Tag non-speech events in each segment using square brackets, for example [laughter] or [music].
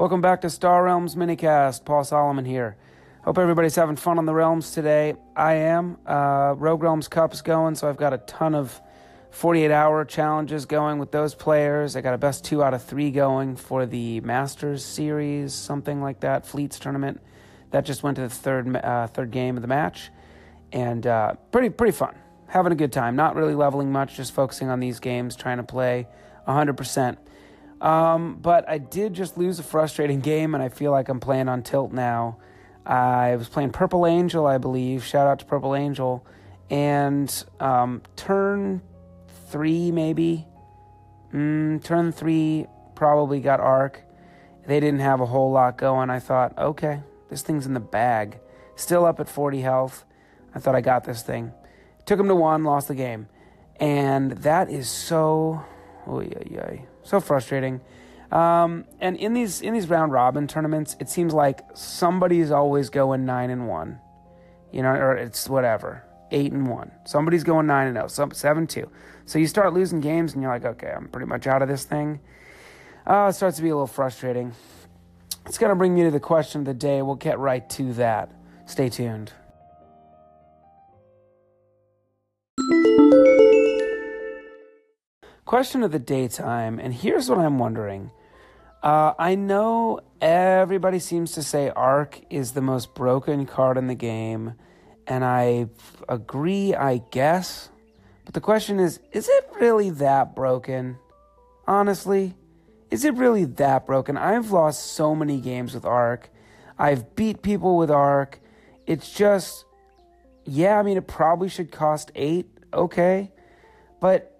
Welcome back to Star Realms Minicast. Paul Solomon here. Hope everybody's having fun on the realms today. I am. Uh, Rogue Realms Cup's going, so I've got a ton of 48 hour challenges going with those players. I got a best two out of three going for the Masters series, something like that, Fleets tournament. That just went to the third uh, third game of the match, and uh, pretty pretty fun. Having a good time. Not really leveling much, just focusing on these games, trying to play 100%. Um, but I did just lose a frustrating game, and I feel like I'm playing on tilt now. I was playing Purple Angel, I believe. Shout out to Purple Angel. And um, turn three, maybe. Mm, turn three, probably got Ark. They didn't have a whole lot going. I thought, okay, this thing's in the bag. Still up at 40 health. I thought I got this thing. Took him to one, lost the game. And that is so, oh yeah, yeah, so frustrating. Um, and in these in these round robin tournaments, it seems like somebody's always going nine and one, you know, or it's whatever eight and one. Somebody's going nine and zero, some seven two. So you start losing games, and you're like, okay, I'm pretty much out of this thing. Uh, it starts to be a little frustrating. It's gonna bring me to the question of the day. We'll get right to that. Stay tuned. Question of the daytime, and here's what I'm wondering. Uh, I know everybody seems to say Ark is the most broken card in the game, and I agree, I guess. But the question is is it really that broken? Honestly, is it really that broken? I've lost so many games with Ark. I've beat people with Ark. It's just, yeah, I mean, it probably should cost eight, okay. But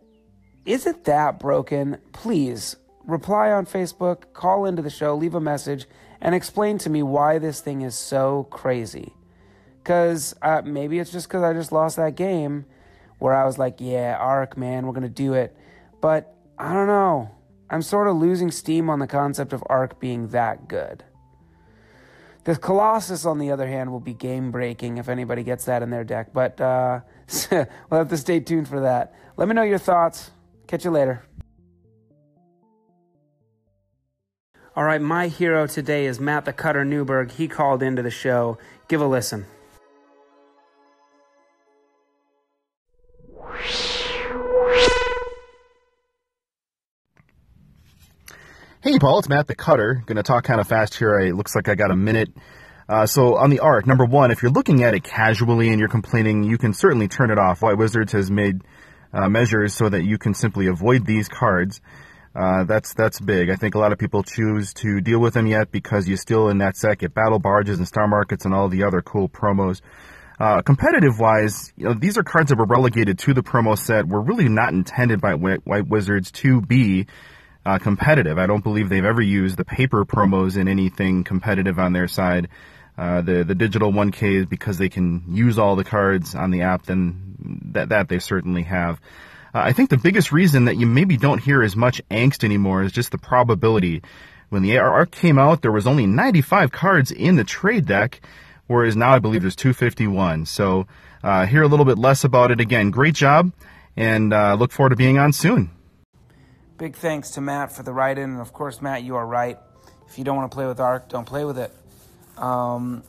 is it that broken? Please reply on Facebook, call into the show, leave a message, and explain to me why this thing is so crazy. Because uh, maybe it's just because I just lost that game where I was like, yeah, Ark, man, we're going to do it. But I don't know. I'm sort of losing steam on the concept of Ark being that good. The Colossus, on the other hand, will be game breaking if anybody gets that in their deck. But uh, [laughs] we'll have to stay tuned for that. Let me know your thoughts. Catch you later. All right, my hero today is Matt the Cutter Newberg. He called into the show. Give a listen. Hey, Paul, it's Matt the Cutter. Going to talk kind of fast here. It looks like I got a minute. Uh, so on the ark, number one, if you're looking at it casually and you're complaining, you can certainly turn it off. White Wizards has made uh, measures so that you can simply avoid these cards. Uh, that's that's big. I think a lot of people choose to deal with them yet because you still in that set get battle barges and star markets and all the other cool promos. Uh, competitive wise, you know, these are cards that were relegated to the promo set. Were really not intended by White Wizards to be uh, competitive. I don't believe they've ever used the paper promos in anything competitive on their side. Uh, the the digital 1K is because they can use all the cards on the app. Then that that they certainly have. Uh, I think the biggest reason that you maybe don't hear as much angst anymore is just the probability. When the ARK came out, there was only 95 cards in the trade deck, whereas now I believe there's 251. So uh, hear a little bit less about it again. Great job, and uh, look forward to being on soon. Big thanks to Matt for the write in. And of course, Matt, you are right. If you don't want to play with Ark, don't play with it. Um,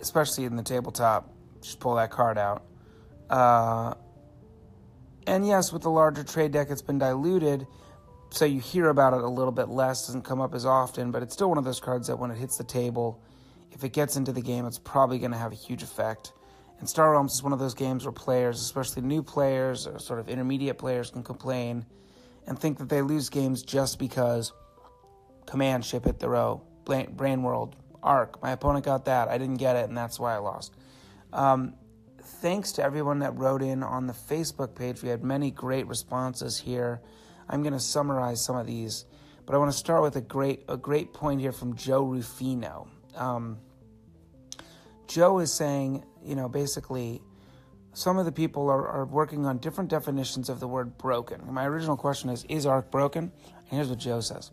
especially in the tabletop. Just pull that card out. Uh, and yes, with the larger trade deck, it's been diluted, so you hear about it a little bit less, doesn't come up as often, but it's still one of those cards that when it hits the table, if it gets into the game, it's probably going to have a huge effect. And Star Realms is one of those games where players, especially new players or sort of intermediate players, can complain and think that they lose games just because command ship hit the row, brain world, ark. My opponent got that. I didn't get it, and that's why I lost. Um, thanks to everyone that wrote in on the Facebook page. We had many great responses here. I'm going to summarize some of these, but I want to start with a great a great point here from Joe Rufino. Um, Joe is saying, you know, basically, some of the people are, are working on different definitions of the word broken. My original question is, is Ark broken? And here's what Joe says.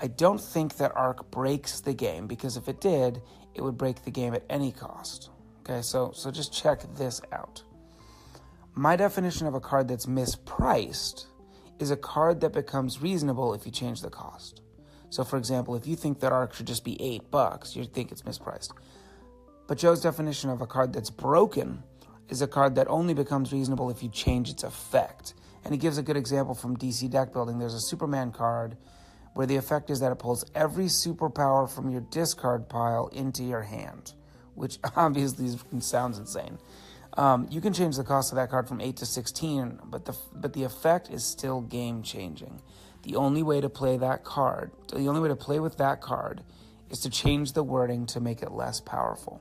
I don't think that Ark breaks the game because if it did, it would break the game at any cost. Okay, so so just check this out. My definition of a card that's mispriced is a card that becomes reasonable if you change the cost. So, for example, if you think that Ark should just be eight bucks, you think it's mispriced. But Joe's definition of a card that's broken is a card that only becomes reasonable if you change its effect. And he gives a good example from DC deck building. There's a Superman card where the effect is that it pulls every superpower from your discard pile into your hand, which [laughs] obviously sounds insane. Um, you can change the cost of that card from 8 to 16, but the, but the effect is still game changing. The only way to play that card, the only way to play with that card, is to change the wording to make it less powerful.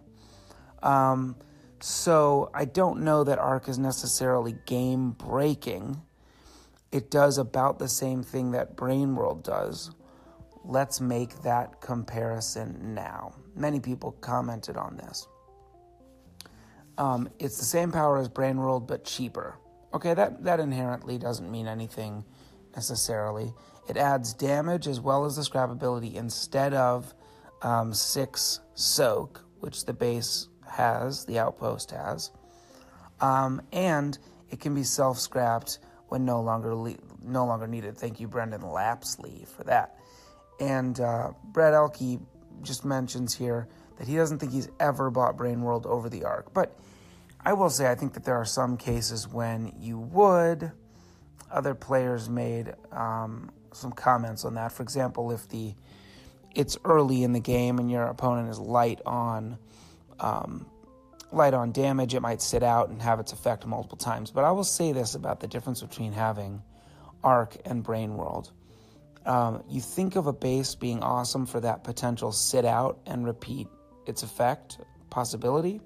Um, so I don't know that Ark is necessarily game breaking. It does about the same thing that Brain World does. Let's make that comparison now. Many people commented on this. Um, it's the same power as Brain World, but cheaper. Okay, that, that inherently doesn't mean anything necessarily. It adds damage as well as the scrap ability instead of um, six soak, which the base has, the outpost has. Um, and it can be self scrapped when no longer le- no longer needed. Thank you, Brendan Lapsley, for that. And uh, Brad Elke just mentions here that he doesn't think he's ever bought Brain World over the Ark. But I will say I think that there are some cases when you would. Other players made um, some comments on that. For example, if the it's early in the game and your opponent is light on um, light on damage, it might sit out and have its effect multiple times. But I will say this about the difference between having Ark and Brain World. Um, you think of a base being awesome for that potential sit out and repeat its effect possibility.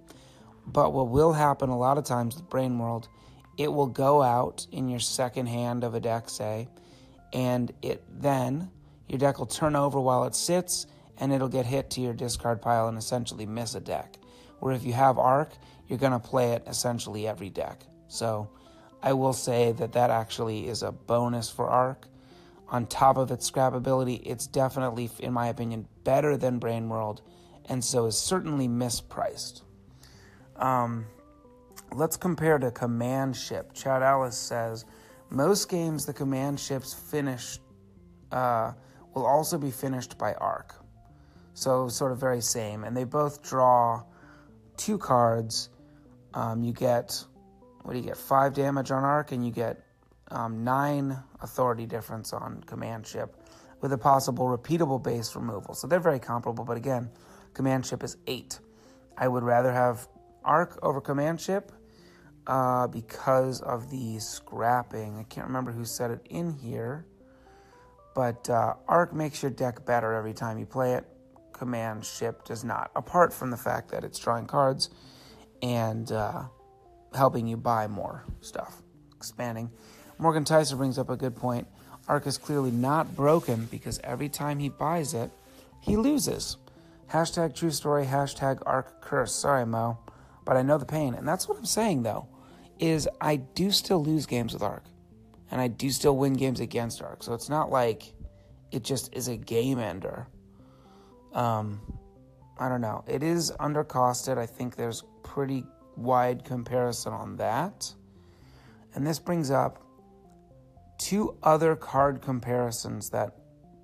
But what will happen a lot of times with Brain World, it will go out in your second hand of a deck, say, and it then your deck will turn over while it sits and it'll get hit to your discard pile and essentially miss a deck. Where if you have Ark, you're going to play it essentially every deck. So I will say that that actually is a bonus for Ark. On top of its scrap ability, it's definitely, in my opinion, better than Brain World, and so is certainly mispriced. Um, let's compare to Command Ship. Chad Ellis says most games the Command Ships finish uh, will also be finished by Ark. So sort of very same, and they both draw two cards. Um, you get what do you get? Five damage on Ark, and you get um, nine authority difference on Command Ship, with a possible repeatable base removal. So they're very comparable, but again, Command Ship is eight. I would rather have Ark over Command Ship uh, because of the scrapping. I can't remember who said it in here, but uh, Ark makes your deck better every time you play it command ship does not, apart from the fact that it's drawing cards and uh, helping you buy more stuff, expanding. Morgan Tyson brings up a good point. Ark is clearly not broken because every time he buys it, he loses. Hashtag true story, hashtag ark curse. Sorry, Mo, but I know the pain. And that's what I'm saying, though, is I do still lose games with Ark. And I do still win games against Ark. So it's not like it just is a game ender. Um, I don't know. It is undercosted. I think there's pretty wide comparison on that. And this brings up two other card comparisons that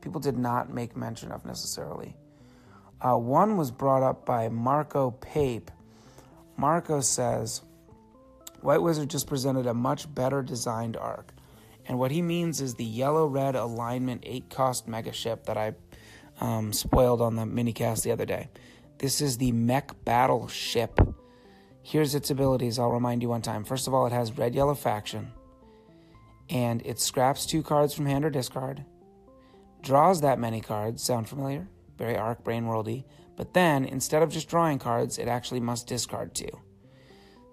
people did not make mention of necessarily. Uh, one was brought up by Marco Pape. Marco says, White Wizard just presented a much better designed ark. And what he means is the yellow red alignment 8 cost mega ship that I um, spoiled on the minicast the other day. This is the mech battleship. Here's its abilities. I'll remind you one time. First of all, it has red yellow faction, and it scraps two cards from hand or discard, draws that many cards. Sound familiar? Very ark brain worldy. But then, instead of just drawing cards, it actually must discard two.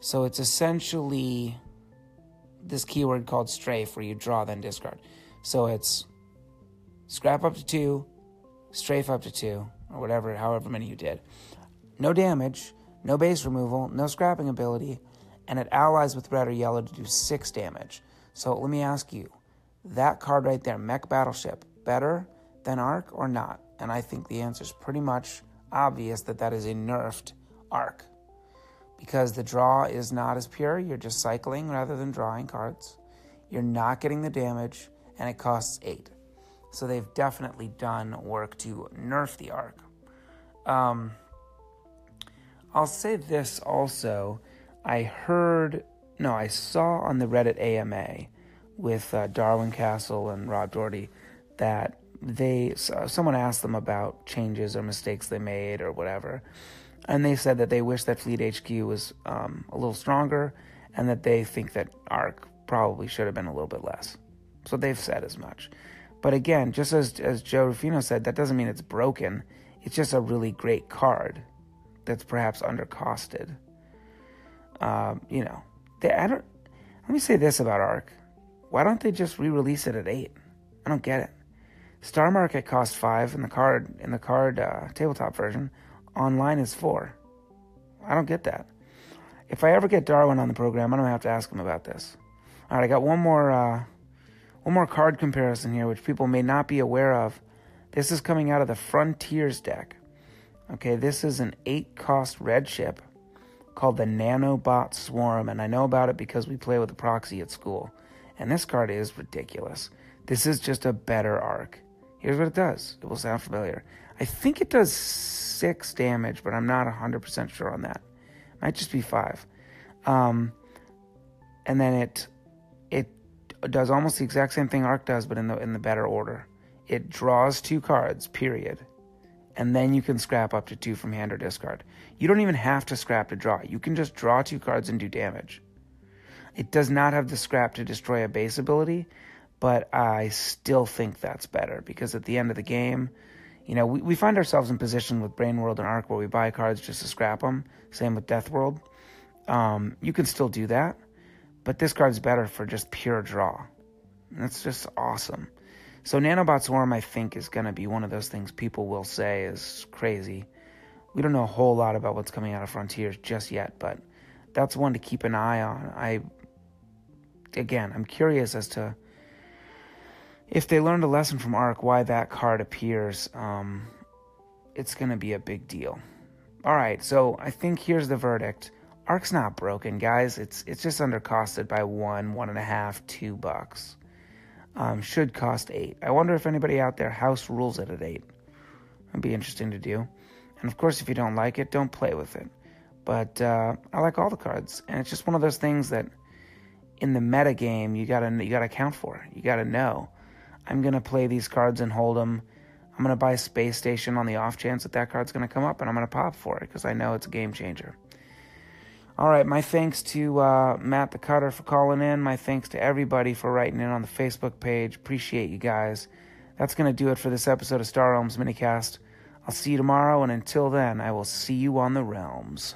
So it's essentially this keyword called strafe, where you draw then discard. So it's scrap up to two, strafe up to two, or whatever, however many you did. No damage, no base removal, no scrapping ability, and it allies with red or yellow to do six damage. So let me ask you that card right there, Mech Battleship, better than Ark or not? And I think the answer is pretty much obvious that that is a nerfed Ark. Because the draw is not as pure, you're just cycling rather than drawing cards. You're not getting the damage, and it costs eight. So they've definitely done work to nerf the ark. Um, I'll say this also. I heard, no, I saw on the Reddit AMA with uh, Darwin Kastle and Rob Dougherty that they someone asked them about changes or mistakes they made or whatever, and they said that they wish that Fleet HQ was um, a little stronger and that they think that Ark probably should have been a little bit less. So they've said as much. But again, just as as Joe Rufino said, that doesn't mean it's broken. It's just a really great card that's perhaps undercosted. Um, you know, they, I don't. Let me say this about Ark. Why don't they just re-release it at eight? I don't get it. Star Market cost five in the card in the card uh, tabletop version. Online is four. I don't get that. If I ever get Darwin on the program, I'm gonna have to ask him about this. All right, I got one more uh, one more card comparison here, which people may not be aware of. This is coming out of the Frontiers deck. Okay, this is an eight cost red ship called the Nanobot Swarm, and I know about it because we play with a proxy at school. And this card is ridiculous. This is just a better ark. Here's what it does. It will sound familiar. I think it does six damage, but I'm not 100% sure on that. Might just be five. Um, and then it does almost the exact same thing Ark does, but in the in the better order. It draws two cards, period. And then you can scrap up to two from hand or discard. You don't even have to scrap to draw. You can just draw two cards and do damage. It does not have the scrap to destroy a base ability, but I still think that's better because at the end of the game, you know, we, we find ourselves in position with Brain World and Ark where we buy cards just to scrap them. Same with Death World. Um, you can still do that, but this card's better for just pure draw. That's just awesome. So Nanobot Swarm, I think, is going to be one of those things people will say is crazy. We don't know a whole lot about what's coming out of Frontiers just yet, but that's one to keep an eye on. I, again, I'm curious as to if they learned a lesson from Ark, why that card appears, um, it's going to be a big deal. All right, so I think here's the verdict. Ark's not broken, guys. It's it's just undercosted by one, one and a half, two bucks. Um, should cost eight. I wonder if anybody out there house rules it at eight. It'd be interesting to do. And of course, if you don't like it, don't play with it. But uh, I like all the cards, and it's just one of those things that in the meta game you gotta you gotta account for. You gotta know. I'm to play these cards and hold them. I'm to buy Space Station on the off chance that that card's to come up, and I'm to pop for it because I know it's a game changer. All right, my thanks to uh, Matt the Cutter for calling in. My thanks to everybody for writing in on the Facebook page. Appreciate you guys. That's going to do it for this episode of Star Realms Minicast. I'll see you tomorrow, and until then, I will see you on the realms.